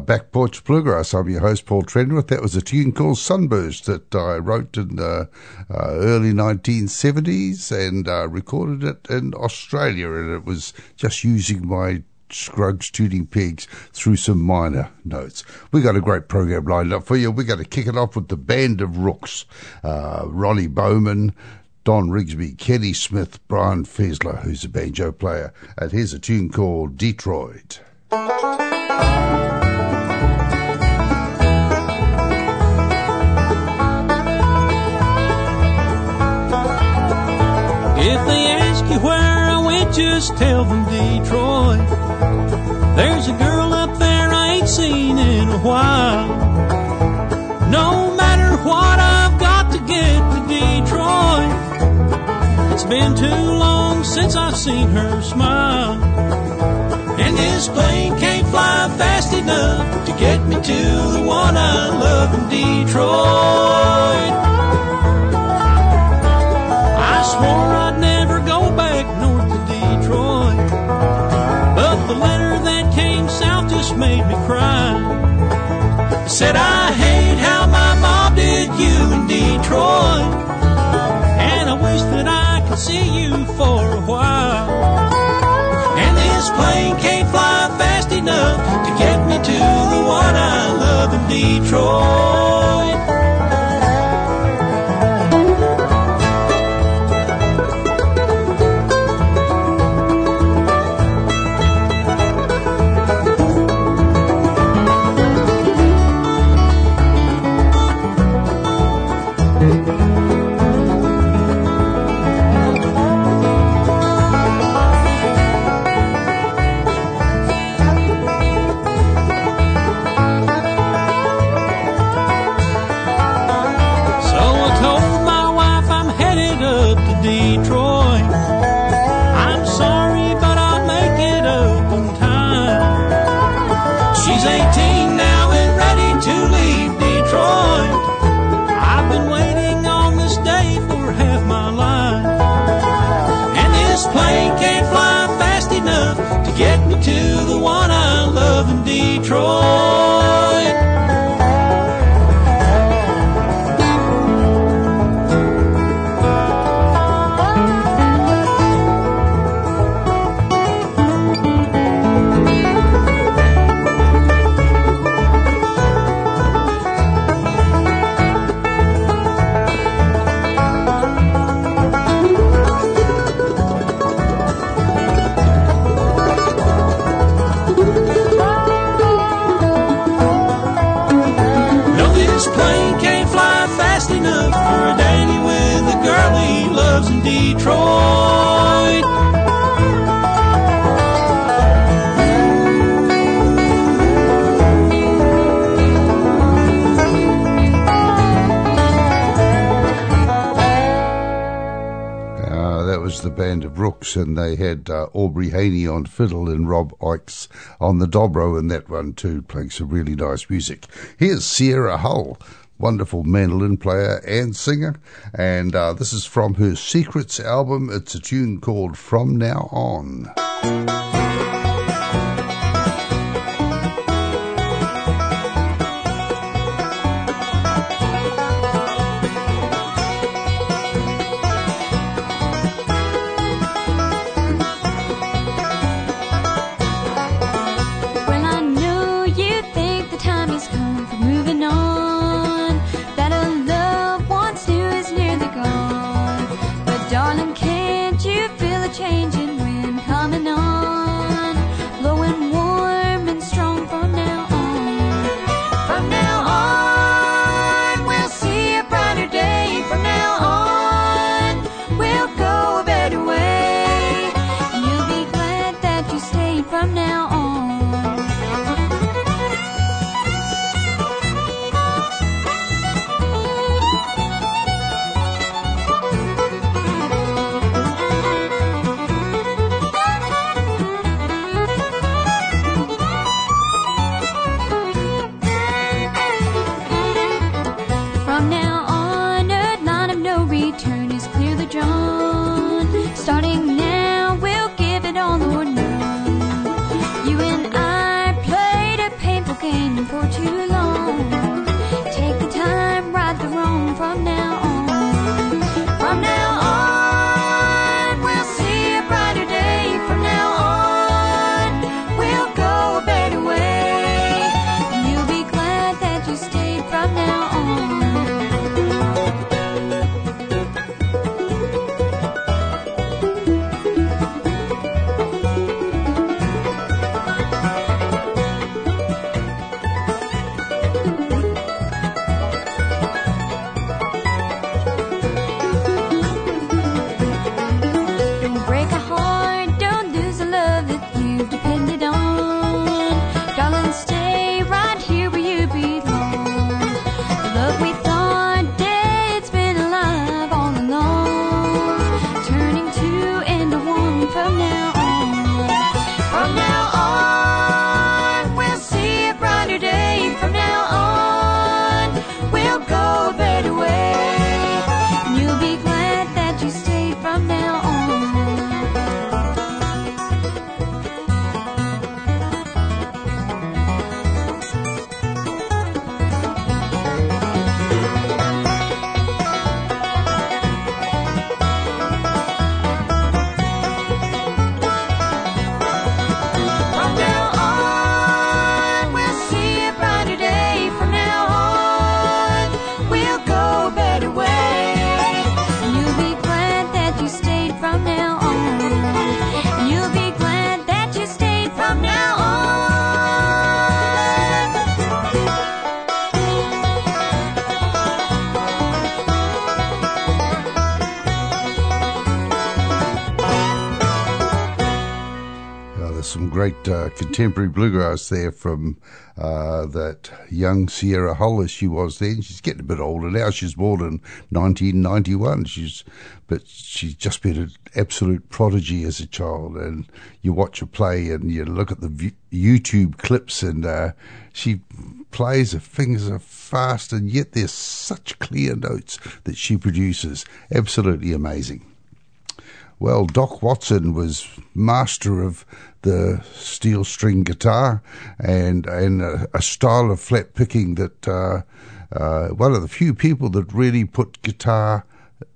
Back Porch Bluegrass. I'm your host, Paul Trenwith. That was a tune called Sunburst that I wrote in the uh, early 1970s and uh, recorded it in Australia. And it was just using my Scruggs tuning pegs through some minor notes. We got a great program lined up for you. We're going to kick it off with the Band of Ruhks. Uh, Ronnie Bowman, Don Rigsby, Kenny Smith, Brian Fesler, who's a banjo player. And here's a tune called Detroit. If they ask you where I went, just tell them Detroit. There's a girl up there I ain't seen in a while. No matter what I've got to get to Detroit, it's been too long since I've seen her smile. And this plane can't fly fast enough to get me to the one I love in Detroit. I swore 一种 And they had uh, Aubrey Haynie on fiddle and Rob Ickes on the dobro in that one too, playing some really nice music. Here's Sierra Hull, wonderful mandolin player and singer, and uh, this is from her Secrets album. It's a tune called From Now On. Contemporary bluegrass there from uh, that young Sierra Hull as she was then. She's getting a bit older now. She's born in 1991. She's, but she's just been an absolute prodigy as a child. And you watch her play and you look at the YouTube clips and uh, she plays. Her fingers are fast and yet there's such clear notes that she produces. Absolutely amazing. Well, Doc Watson was master of the steel string guitar and and a, a style of flat picking that uh, uh, one of the few people that really put guitar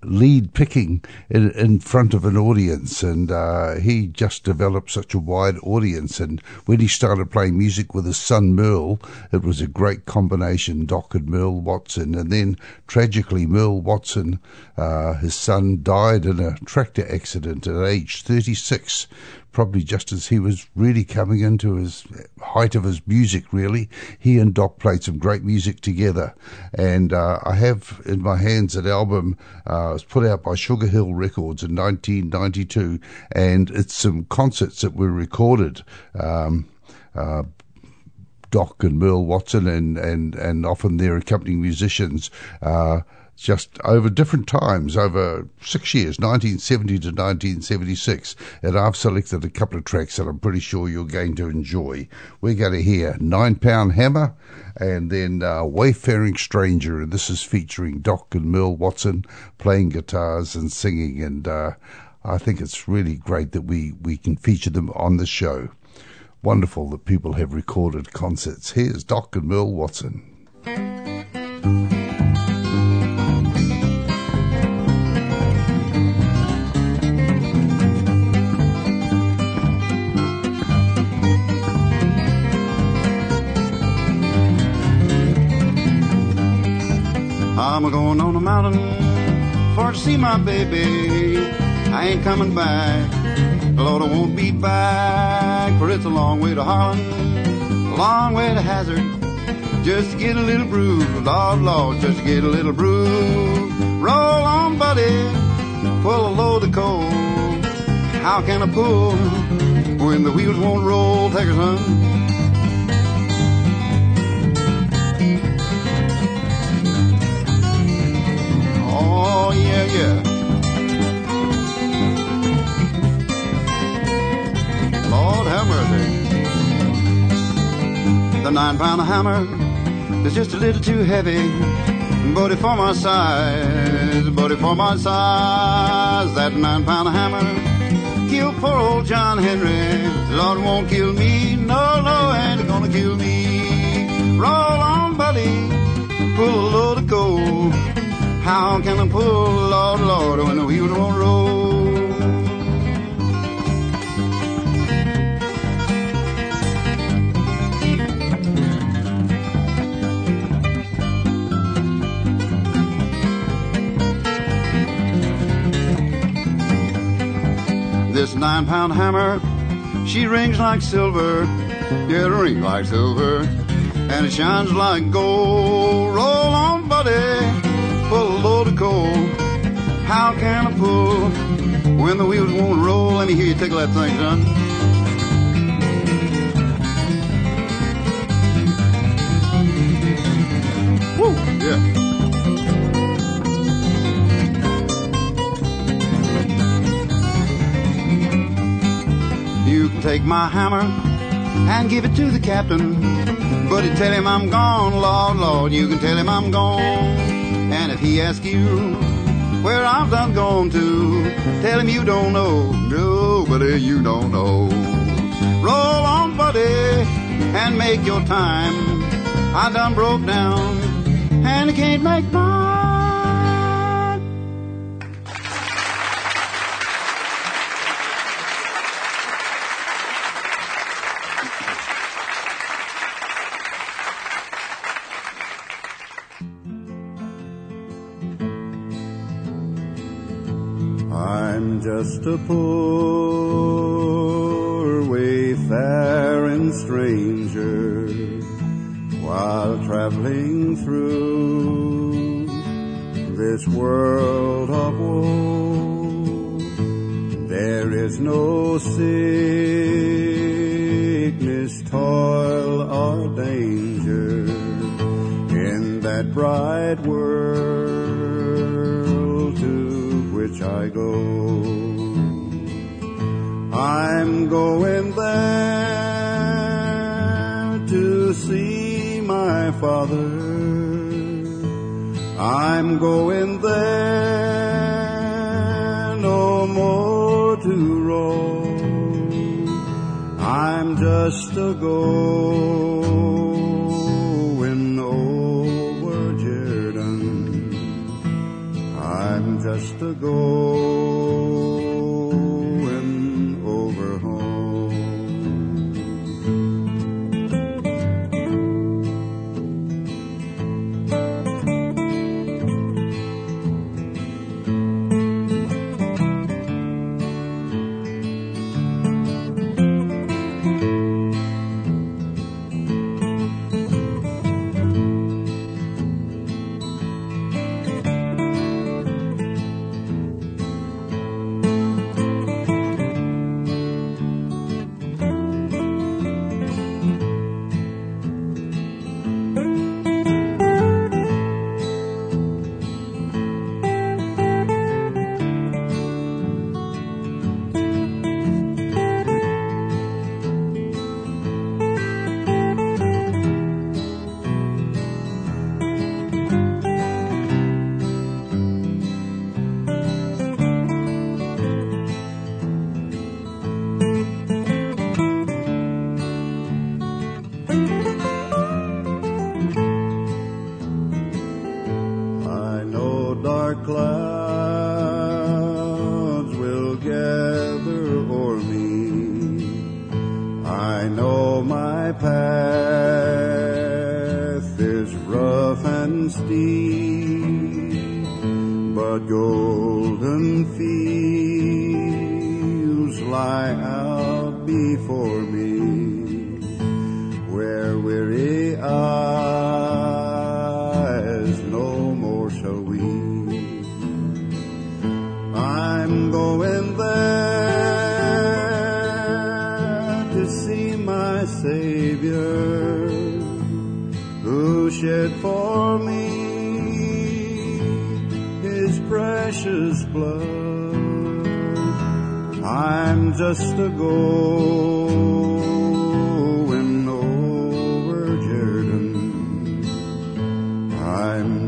lead picking in, in front of an audience, and uh, he just developed such a wide audience. And when he started playing music with his son Merle, it was a great combination, Doc and Merle Watson. And then tragically, Merle Watson, uh, his son, died in a tractor accident at age 36 probably just as he was really coming into his height of his music, really. He and Doc played some great music together. And uh, I have in my hands an album uh, was put out by Sugar Hill Records in 1992, and it's some concerts that were recorded. Um, uh, Doc and Merle Watson and, and, and often their accompanying musicians uh, just over different times, over six years, 1970 to 1976. And I've selected a couple of tracks that I'm pretty sure you're going to enjoy. We're going to hear Nine Pound Hammer and then uh, Wayfaring Stranger. And this is featuring Doc and Merle Watson playing guitars and singing. And uh, I think it's really great that we, we can feature them on the show. Wonderful that people have recorded concerts. Here's Doc and Merle Watson. I'm going on a mountain for to see my baby. I ain't coming back. Lord, I won't be back, for it's a long way to Harlan, a long way to Hazard. Just to get a little brew, Lord, Lord, just to get a little brew. Roll on, buddy, pull a load of coal. How can I pull when the wheels won't roll? Take her, son. Oh, yeah, yeah. Lord have mercy. The nine pound hammer is just a little too heavy. Buddy for my size, buddy for my size. That nine pound hammer killed poor old John Henry. The Lord won't kill me, no, no, ain't gonna kill me. Roll on, buddy, pull a load of coal. How can I pull, Lord, Lord, when the wheels won't roll? This nine pound hammer, she rings like silver. Yeah, it rings like silver. And it shines like gold. Roll on, buddy coal. How can I pull when the wheels won't roll? Let me hear you tickle that thing, son. Woo, yeah. You can take my hammer and give it to the captain. But tell him I'm gone, Lord, Lord. You can tell him I'm gone. And if he asks you where I've done gone to, tell him you don't know. Nobody, you don't know. Roll on, buddy, and make your time. I done broke down, and I can't make mine. I'm poor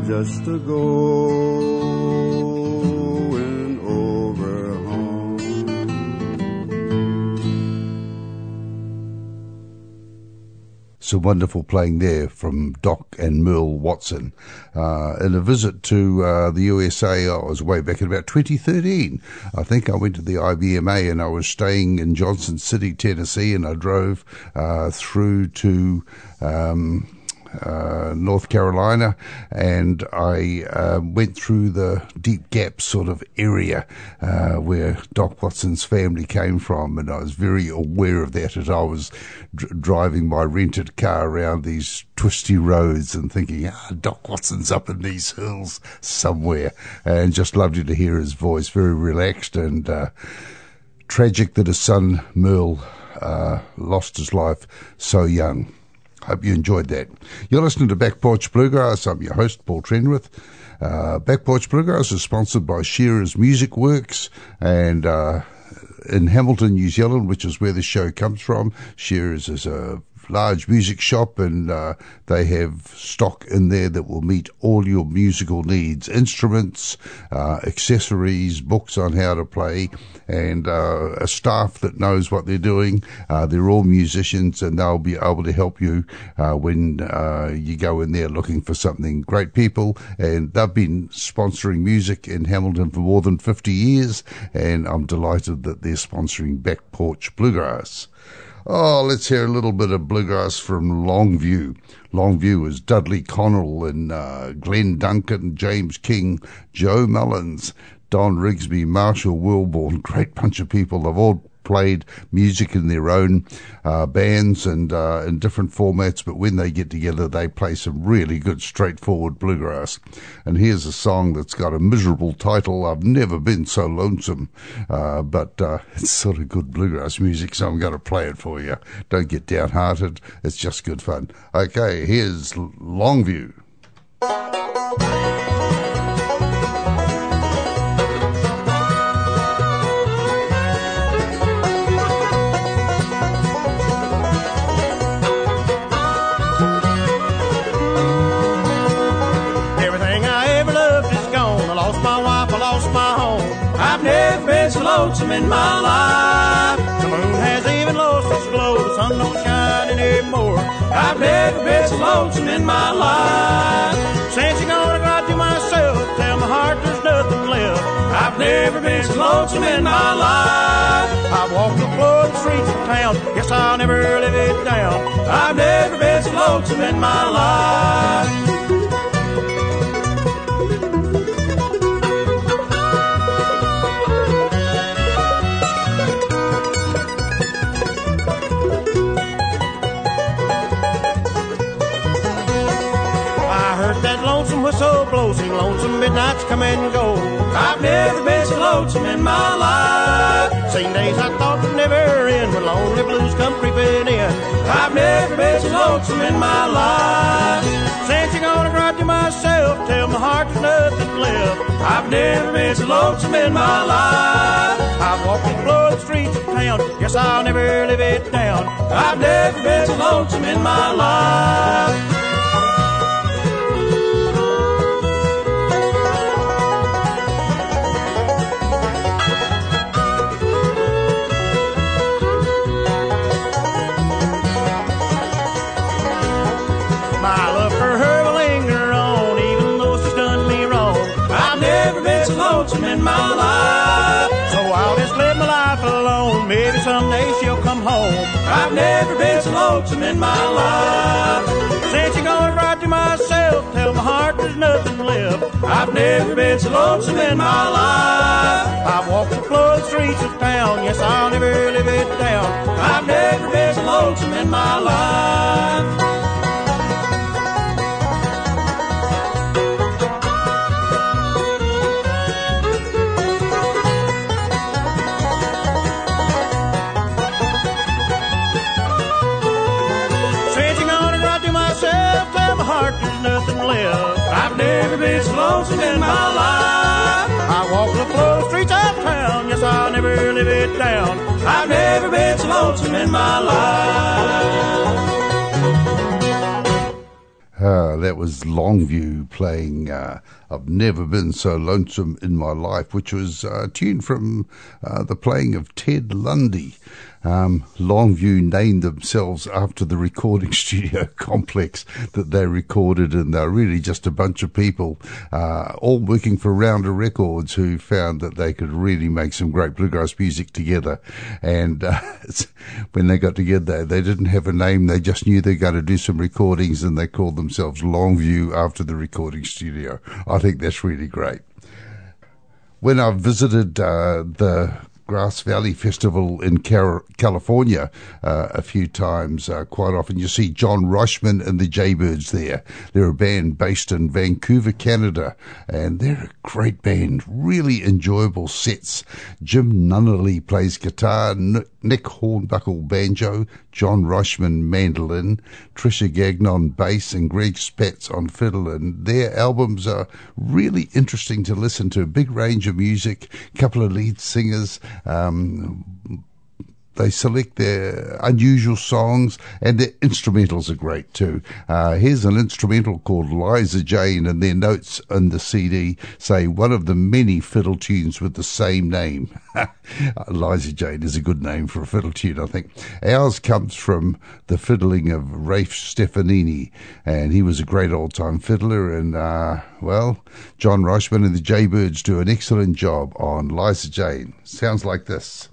Just a home. Some wonderful playing there from Doc and Merle Watson. Uh, in a visit to uh, the USA, I was way back in about 2013. I think I went to the IBMA and I was staying in Johnson City, Tennessee, and I drove uh, through to. Um, uh, North Carolina, and I uh, went through the Deep Gap sort of area uh, where Doc Watson's family came from, and I was very aware of that as I was dr- driving my rented car around these twisty roads and thinking, ah, Doc Watson's up in these hills somewhere, and just loved to hear his voice, very relaxed and uh, tragic that his son Merle uh, lost his life so young. Hope you enjoyed that. You're listening to Back Porch Bluegrass. I'm your host, Paul Trenwith. Uh, Back Porch Bluegrass is sponsored by Shearer's Music Works and uh, in Hamilton, New Zealand, which is where the show comes from. Shearer's is a large music shop and uh, they have stock in there that will meet all your musical needs instruments, uh, accessories, books on how to play, and uh, a staff that knows what they're doing. Uh, they're all musicians and they'll be able to help you uh, when uh, you go in there looking for something. Great people, and they've been sponsoring music in Hamilton for more than 50 years, and I'm delighted that they're sponsoring Back Porch Bluegrass. Oh, let's hear a little bit of bluegrass from Longview. Longview is Dudley Connell and uh, Glenn Duncan, James King, Joe Mullins, Don Rigsby, Marshall Wilborn. Great bunch of people. They've all played music in their own uh, bands and uh, in different formats, but when they get together, they play some really good, straightforward bluegrass. And here's a song that's got a miserable title I've never been so lonesome, uh, but uh, it's sort of good bluegrass music, so I'm going to play it for you. Don't get downhearted, it's just good fun. Okay, here's Longview. In my life. The moon has even lost its glow. The sun don't shine anymore. I've never been so lonesome in my life. Since you're gonna cry to myself, tell my heart there's nothing left. I've never been so lonesome in my life. I've walked the floor the streets of town. Guess I'll never live it down. I've never been so lonesome in my life. Lonesome midnights come and go. I've never been so lonesome in my life. Seen days I thought would never end when lonely blues come creeping in. I've never been so lonesome in my life. Since you're gonna cry to myself, tell my heart there's nothing left. I've never been so lonesome in my life. I've walked the floor the streets of town. Guess I'll never live it down. I've never been so lonesome in my life. Never been so lonesome in my life. Since you're gonna ride to myself, tell my heart there's nothing left. I've never been so lonesome in my life. I've walked the the streets of town. Yes, I'll never live it down. I've never been so lonesome in my life. Never been so lonesome in my life. I walk the floor streets of town, yes, I'll never live it down. I've never been so lonesome in my life. Uh, that was Longview playing uh, I've Never Been So Lonesome in My Life, which was uh, a tune from uh, the playing of Ted Lundy. Um, Longview named themselves after the recording studio complex that they recorded, and they're really just a bunch of people, uh, all working for Rounder Records, who found that they could really make some great bluegrass music together. And uh, when they got together, they didn't have a name; they just knew they're going to do some recordings, and they called themselves Longview after the recording studio. I think that's really great when I visited uh, the Grass Valley Festival in California uh, a few times, uh, quite often you see John Reischman and the Jaybirds there. They're a band based in Vancouver, Canada, and they're a great band. Really enjoyable sets. Jim Nunally plays guitar, Nick Hornbuckle banjo, John Reischman mandolin, Trisha Gagnon bass, and Greg Spatz on fiddle. And their albums are really interesting to listen to. A Big range of music, couple of lead singers. Um, they select their unusual songs and their instrumentals are great too. Uh, here's an instrumental called Liza Jane and their notes on the CD say one of the many fiddle tunes with the same name. Liza Jane is a good name for a fiddle tune, I think. Ours comes from the fiddling of Rafe Stefanini and he was a great old time fiddler and, uh, well, John Reischman and the Jaybirds do an excellent job on Liza Jane. Sounds like this.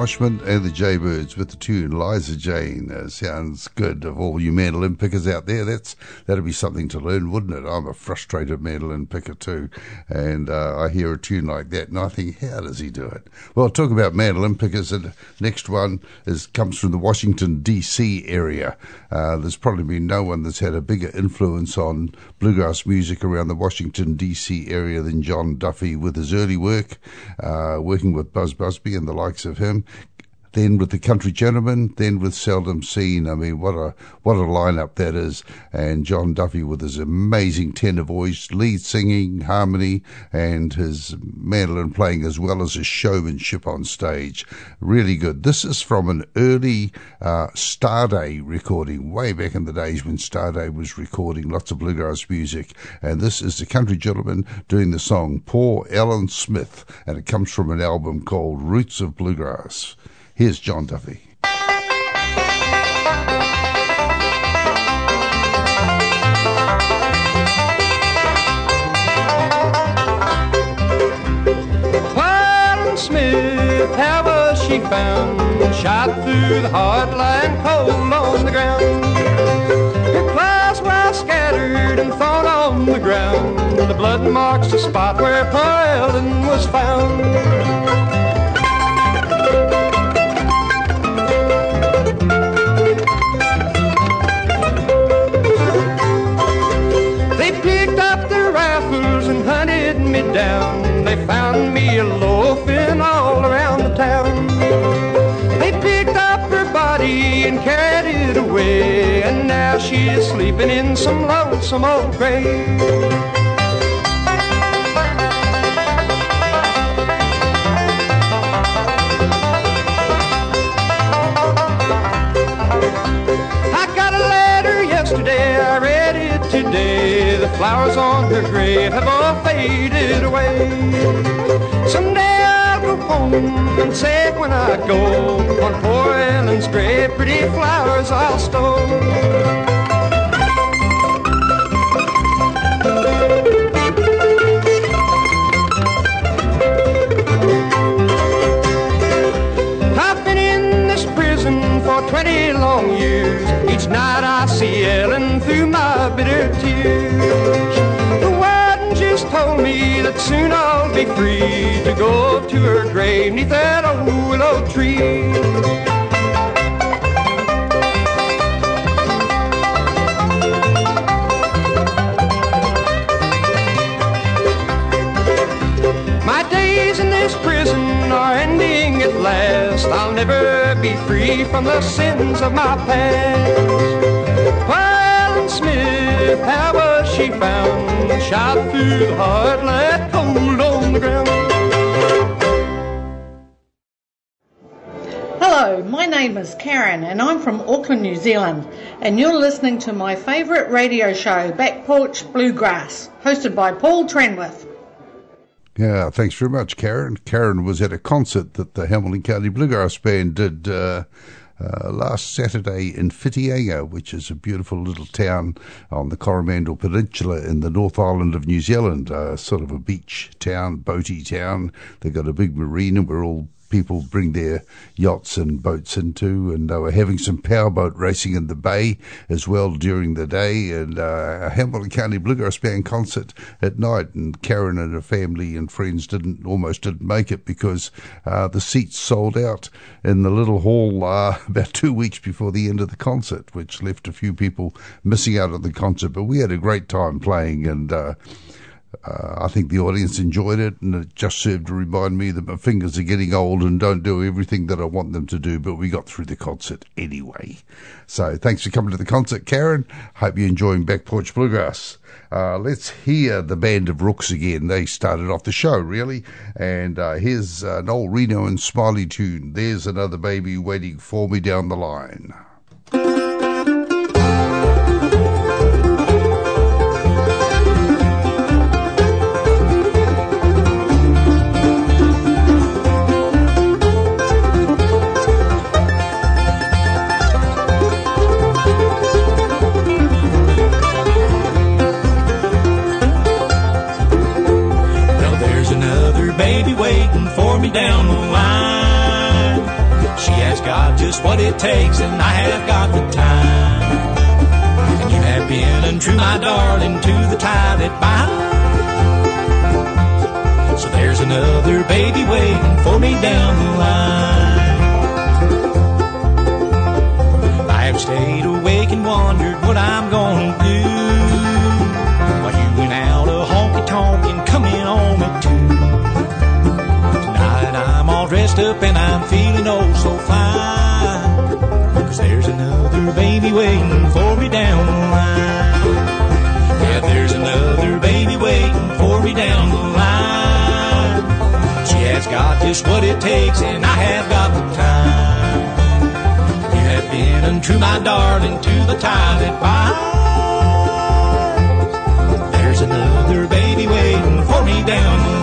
And the Jaybirds with the tune Liza Jane. Uh, sounds good. Of all you mandolin pickers out there, that's that'd be something to learn, wouldn't it? I'm a frustrated mandolin picker too, and uh, I hear a tune like that and I think, how does he do it? Well, talk about mandolin pickers. And next one is comes from the Washington D.C. area. Uh, there's probably been no one that's had a bigger influence on bluegrass music around the Washington D.C. area than John Duffy with his early work, uh, working with Buzz Busby and the likes of him then with the Country Gentlemen, then with Seldom Seen. I mean, what a what a lineup that is! And John Duffy with his amazing tenor voice, lead singing, harmony, and his mandolin playing as well as his showmanship on stage. Really good. This is from an early uh, Starday recording, way back in the days when Starday was recording lots of bluegrass music. And this is the Country Gentlemen doing the song Poor Ellen Smith, and it comes from an album called Roots of Bluegrass. Here's John Duffy. Smith, how was she found? Shot through the heartline, cold on the ground. Her clothes were scattered and thrown on the ground. The blood marks the spot where poor Ellen was found. Down. They found me a loafing all around the town. They picked up her body and carried it away, and now she's sleeping in some lonesome old grave. Flowers on her grave have all faded away. Someday I'll go home and say when I go on poor Ellen's grave, pretty flowers I'll stow. Free to go to her grave neath that old willow tree. My days in this prison are ending at last. I'll never be free from the sins of my past. Ellen Smith, how was she found? Shot through the heart, left cold name is Karen and I'm from Auckland, New Zealand, and you're listening to my favourite radio show, Back Porch Bluegrass, hosted by Paul Trenwith. Yeah, thanks very much, Karen. Karen was at a concert that the Hamilton County Bluegrass Band did uh, uh, last Saturday in Whitianga, which is a beautiful little town on the Coromandel Peninsula in the North Island of New Zealand, uh, sort of a beach town, boaty town. They've got a big marina where all people bring their yachts and boats into, and they were having some powerboat racing in the bay as well during the day, and uh, a Hamilton County Bluegrass Band concert at night. And Karen and her family and friends didn't almost didn't make it because uh, the seats sold out in the little hall uh, about two weeks before the end of the concert, which left a few people missing out on the concert. But we had a great time playing, and. Uh, uh, I think the audience enjoyed it, and it just served to remind me that my fingers are getting old and don't do everything that I want them to do. But we got through the concert anyway. So thanks for coming to the concert, Karen. Hope you're enjoying Back Porch Bluegrass. Uh, let's hear the Band of Ruhks again. They started off the show, really. And uh, here's an old Reno and Smiley tune. There's another baby waiting for me down the line. What it takes, and I have got the time. And you have been untrue, my darling, to the tie that binds. So there's another baby waiting for me down the line. I have stayed awake and wondered what I'm gonna do. While you went out a honky tonk and coming home at two. Tonight I'm all dressed up and I'm feeling oh so fine. There's another baby waiting for me down the line. Yeah, there's another baby waiting for me down the line. She has got just what it takes and I have got the time. You have been untrue, my darling, to the tie that binds. There's another baby waiting for me down the line.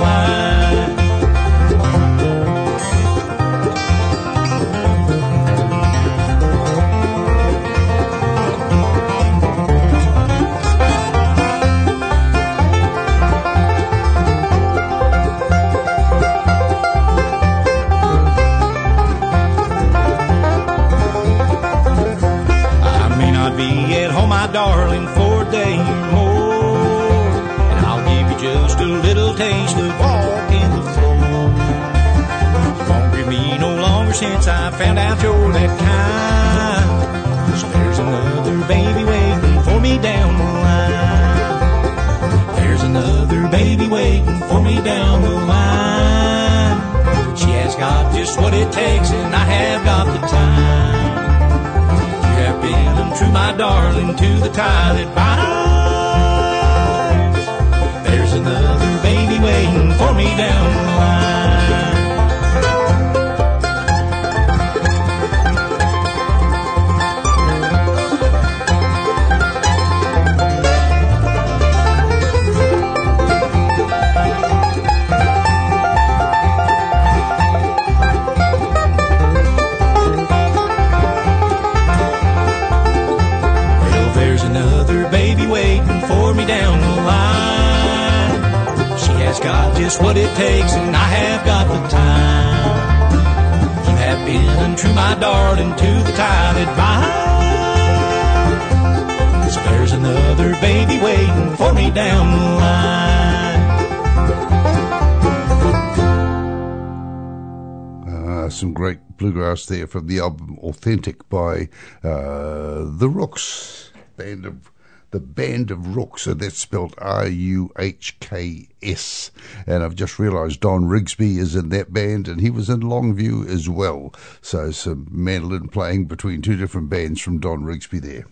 There from the album Authentic by uh, the Ruhks, band of the Band of Ruhks, and that's spelled R U H K S. And I've just realised Don Rigsby is in that band, and he was in Longview as well. So some mandolin playing between two different bands from Don Rigsby there.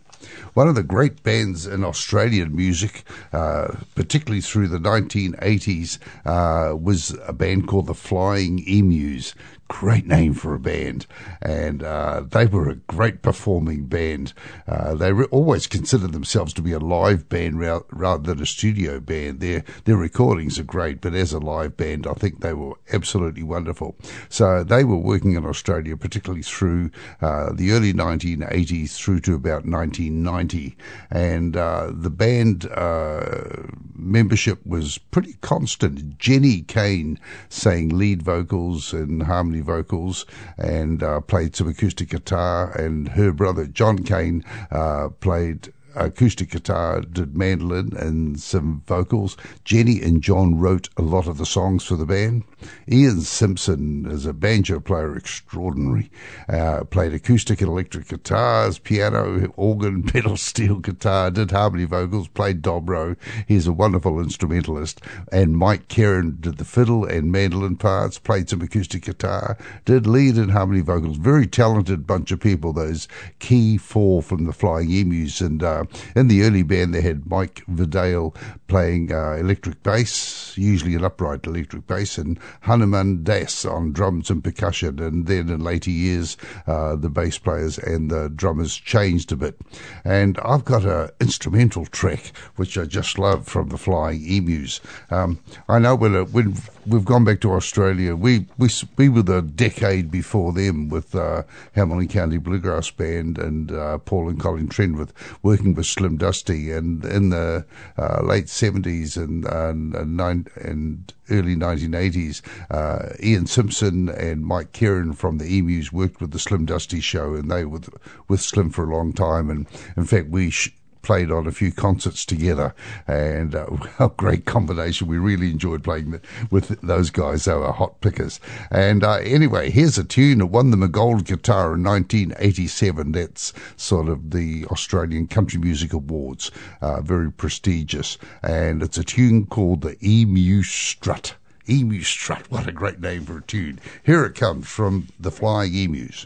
One of the great bands in Australian music, uh, particularly through the 1980s, uh, was a band called the Flying Emus. Great name for a band, and uh, they were a great performing band. Uh, they re- always considered themselves to be a live band ra- rather than a studio band. Their their recordings are great, but as a live band, I think they were absolutely wonderful. So they were working in Australia, particularly through uh, the early 1980s through to about 1990, and uh, the band uh, membership was pretty constant. Jenny Kane sang lead vocals and harmony vocals, and uh, played some acoustic guitar, and her brother John Kane uh, played acoustic guitar, did mandolin and some vocals. Jenny and John wrote a lot of the songs for the band. Ian Simpson is a banjo player extraordinary. Uh, played acoustic and electric guitars, piano, organ, pedal steel guitar, did harmony vocals, played dobro. He's a wonderful instrumentalist. And Mike Kerin did the fiddle and mandolin parts, played some acoustic guitar, did lead and harmony vocals. Very talented bunch of people, those key four from the Flying Emus. And uh, in the early band, they had Mike Vidale playing uh, electric bass, usually an upright electric bass, and Hanuman Das on drums and percussion. And then in later years, uh, the bass players and the drummers changed a bit. And I've got an instrumental track which I just love from the Flying Emus. Um, I know when, it, when we've gone back to Australia, we, we, we were the decade before them with uh, Hamilton County Bluegrass Band and uh, Paul and Colin Trenwith working along with Slim Dusty. And in the uh, late 70s and, and, and, nine, and early 1980s, uh, Ian Simpson and Mike Kerin from the Emus worked with the Slim Dusty show, and they were with, with Slim for a long time. And in fact, we sh- played on a few concerts together, and uh, a great combination. We really enjoyed playing with those guys. They were hot pickers. And uh, anyway, here's a tune that won them a gold guitar in 1987. That's sort of the Australian Country Music Awards, uh, very prestigious. And it's a tune called the Emu Strut. Emu Strut, what a great name for a tune. Here it comes from the Flying Emus.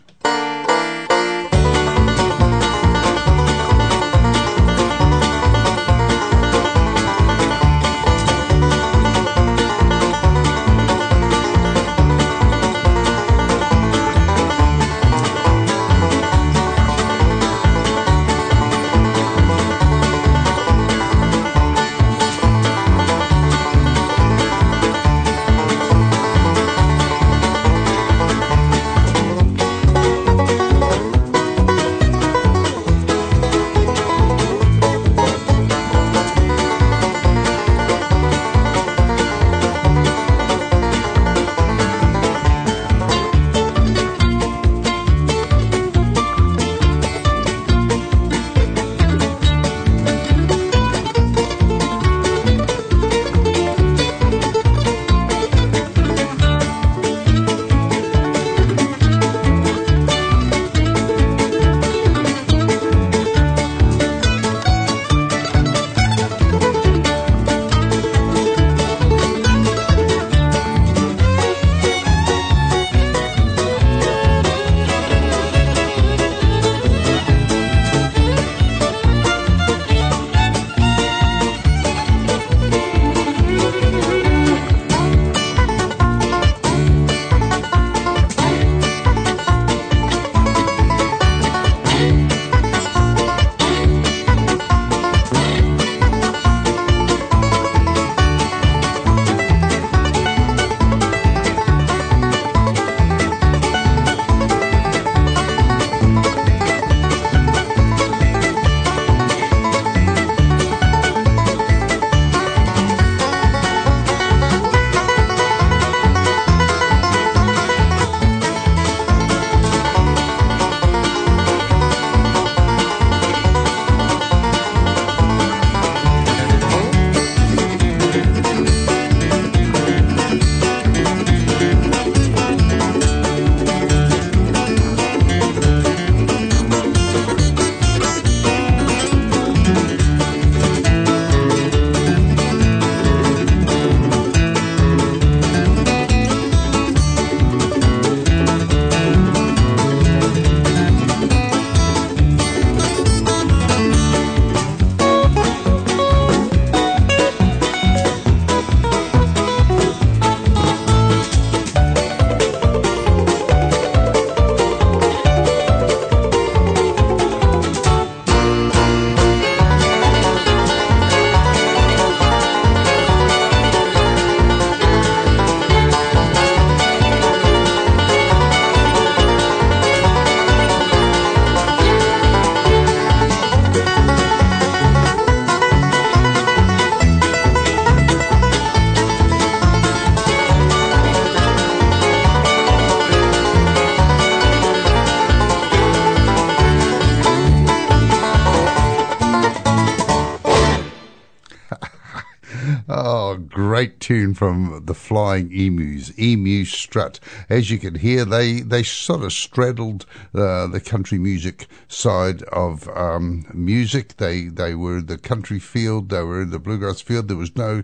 Tune from the Flying Emus, Emu Strut. As you can hear, they, they sort of straddled uh, the country music side of um, music. They they were the country field, they were in the bluegrass field. There was no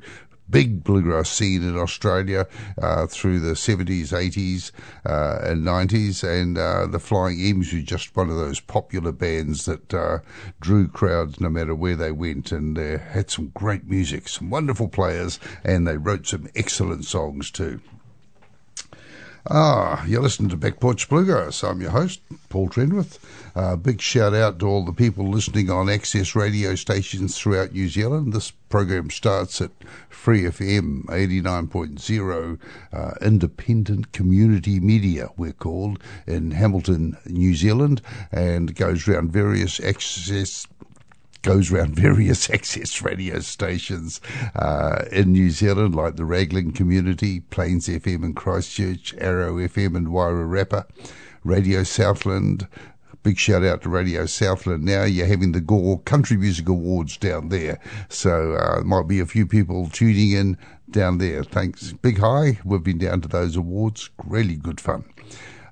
big bluegrass scene in Australia uh, through the 70s, 80s, uh, and 90s. And uh, the Flying Emus were just one of those popular bands that uh, drew crowds no matter where they went. And they had some great music, some wonderful players, and they wrote some excellent songs too. Ah, you're listening to Back Porch Bluegrass. I'm your host, Paul Trenwith. Uh, big shout out to all the people listening on access radio stations throughout New Zealand. This program starts at Free FM 89.0, uh, independent community media, we're called, in Hamilton, New Zealand, and goes around various access goes around various access radio stations uh, in New Zealand, like the Raglan Community, Plains FM in Christchurch, Arrow FM in Wairarapa, Radio Southland. Big shout out to Radio Southland. Now you're having the Gore Country Music Awards down there, so uh, might be a few people tuning in down there. Thanks, big hi. We've been down to those awards. Really good fun.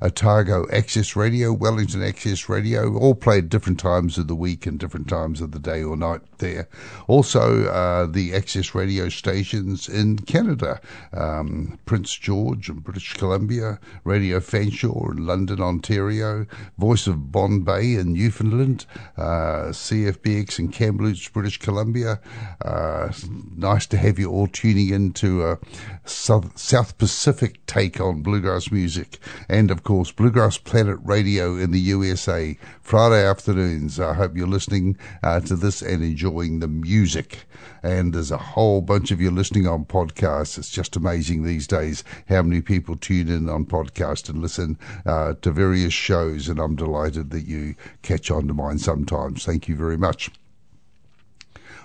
Otago Access Radio, Wellington Access Radio, all played different times of the week and different times of the day or night there. Also, uh, the Access Radio stations in Canada, um, Prince George in British Columbia, Radio Fanshawe in London, Ontario, Voice of Bonne Bay in Newfoundland, uh, CFBX in Kamloops, British Columbia. Uh, nice to have you all tuning in to a South, South Pacific take on bluegrass music. And of course, Bluegrass Planet Radio in the USA, Friday afternoons. I hope you're listening uh, to this and enjoying the music. And there's a whole bunch of you listening on podcasts. It's just amazing these days how many people tune in on podcast and listen uh, to various shows. And I'm delighted that you catch on to mine sometimes. Thank you very much.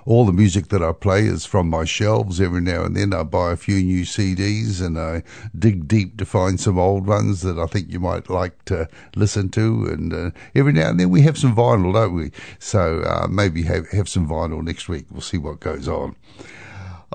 All the music that I play is from my shelves. Every now and then I buy a few new CDs and I dig deep to find some old ones that I think you might like to listen to. And uh, every now and then we have some vinyl, don't we? So uh, maybe have, have some vinyl next week. We'll see what goes on.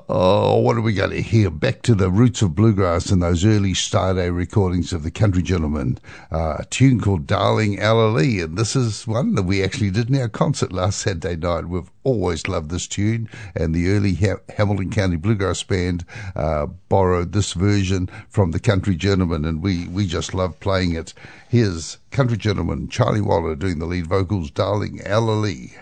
Oh, what are we going to hear? Back to the roots of bluegrass and those early Starday recordings of the Country Gentlemen. Uh, a tune called Darling Alalee. And this is one that we actually did in our concert last Saturday night. We've always loved this tune. And the early ha- Hamilton County Bluegrass Band uh, borrowed this version from the Country Gentlemen. And we, we just love playing it. Here's Country Gentleman Charlie Waller doing the lead vocals, Darling Alalee.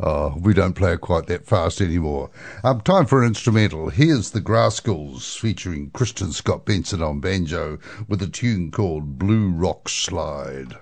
Oh, we don't play it quite that fast anymore. Um, time for an instrumental. Here's the Grascals featuring Kristin Scott Benson on banjo with a tune called Blue Rock Slide.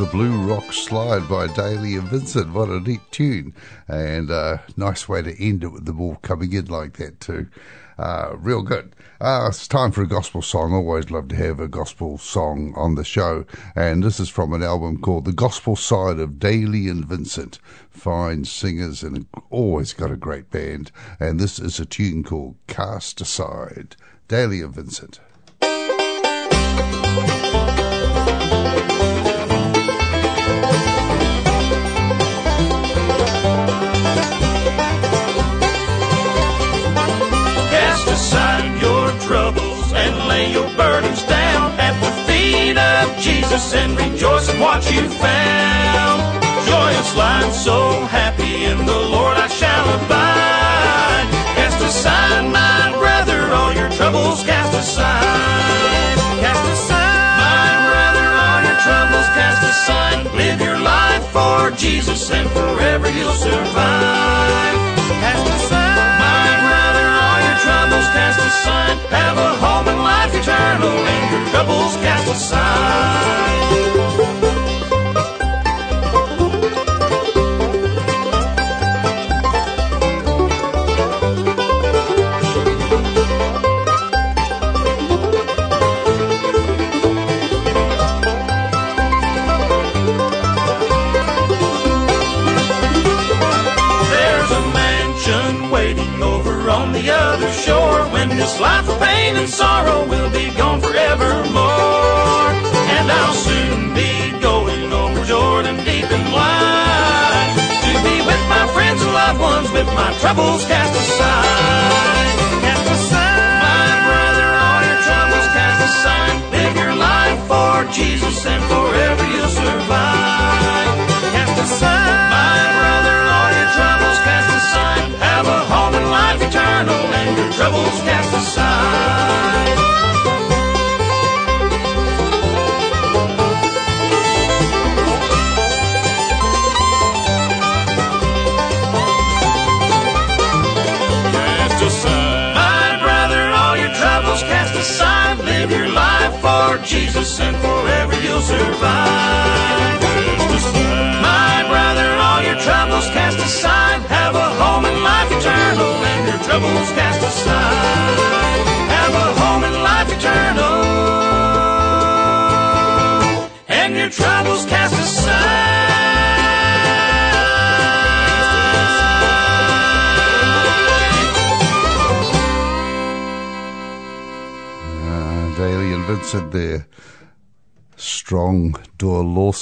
The Blue Rock Slide by Dailey and Vincent. What a neat tune. And uh, nice way to end it with the ball coming in like that, too. Uh, real good. Uh, it's time for a gospel song. Always love to have a gospel song on the show. And this is from an album called The Gospel Side of Dailey and Vincent. Fine singers and always got a great band. And this is a tune called Cast Aside. Dailey and Vincent. Jesus and rejoice in what you found. Joyous life, so happy in the Lord I shall abide. Cast aside, my brother, all your troubles cast aside. Cast aside, my brother, all your troubles cast aside. Live your life for Jesus and forever you'll survive. Aside. Have a home in life eternal and your troubles cast aside.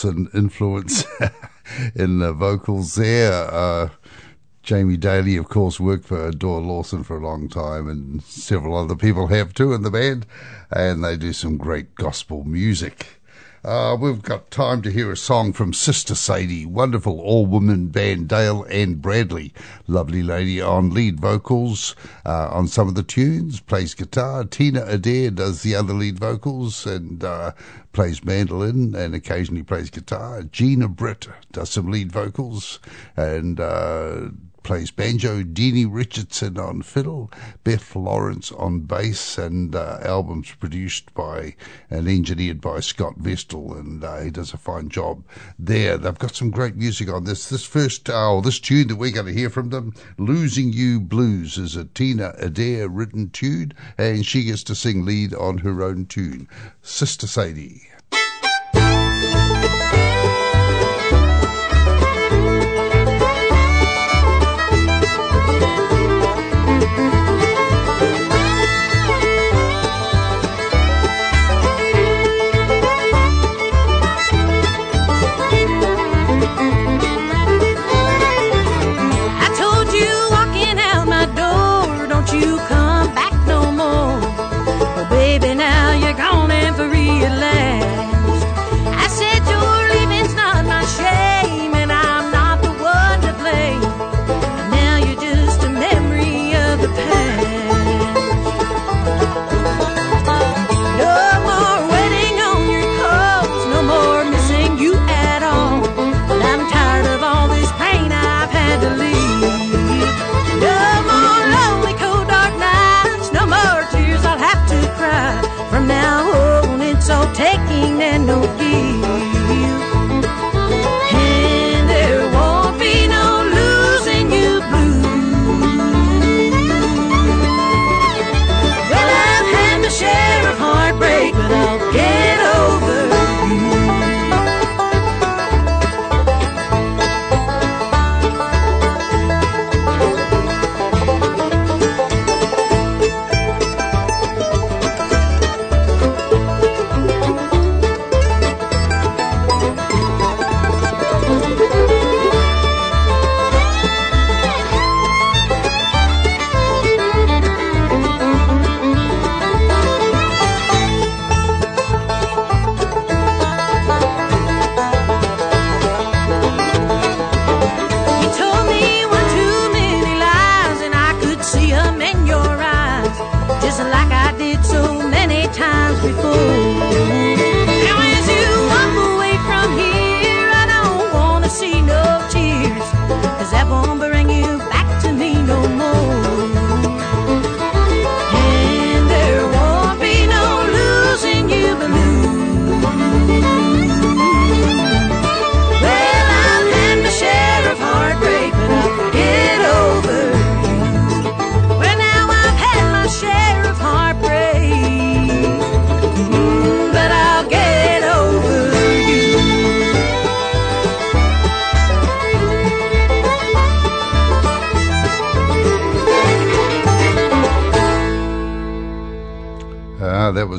Doyle influence in the vocals there. Uh, Jamie Dailey, of course, worked for Doyle Lawson for a long time, and several other people have too in the band, and they do some great gospel music. Uh, we've got time to hear a song from Sister Sadie, wonderful all-woman band Dale Ann Bradley, lovely lady on lead vocals uh, on some of the tunes, plays guitar. Tina Adair does the other lead vocals and uh, plays mandolin and occasionally plays guitar. Gena Britt does some lead vocals and uh, plays banjo, Deanie Richardson on fiddle, Beth Lawrence on bass, and uh, albums produced by and engineered by Scott Vestal, and uh, he does a fine job there. They've got some great music on this. This first, oh, this tune that we're going to hear from them, "Losing You Blues," is a Tina Adair written tune, and she gets to sing lead on her own tune. Sister Sadie.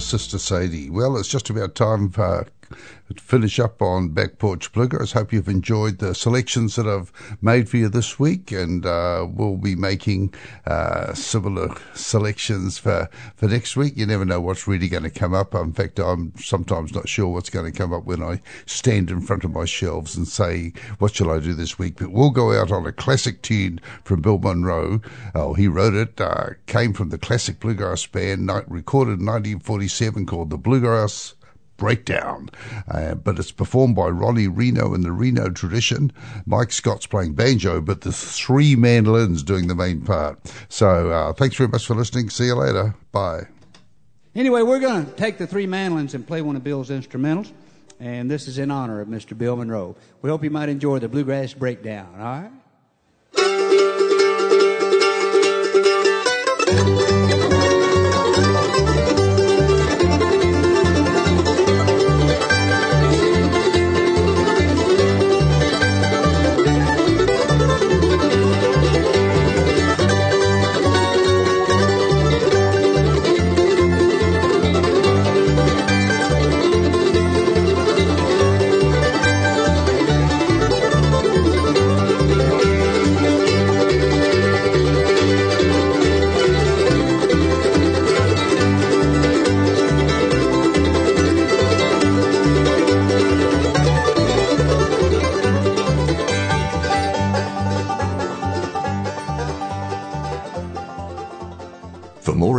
Sister Sadie. Well, it's just about time for finish up on Back Porch Bluegrass. Hope you've enjoyed the selections that I've made for you this week, and uh, we'll be making uh, similar selections for, for next week. You never know what's really going to come up. In fact, I'm sometimes not sure what's going to come up when I stand in front of my shelves and say, What shall I do this week? But we'll go out on a classic tune from Bill Monroe. Oh, he wrote it, uh, came from the classic bluegrass band, recorded in 1947 called The Bluegrass breakdown. Uh, but it's performed by Ronnie Reno in the Reno tradition. Mike Scott's playing banjo, but the three mandolins doing the main part. So uh, thanks very much for listening. See you later. Bye. Anyway, we're going to take the three mandolins and play one of Bill's instrumentals. And this is in honor of Mr. Bill Monroe. We hope you might enjoy the Bluegrass Breakdown, all right?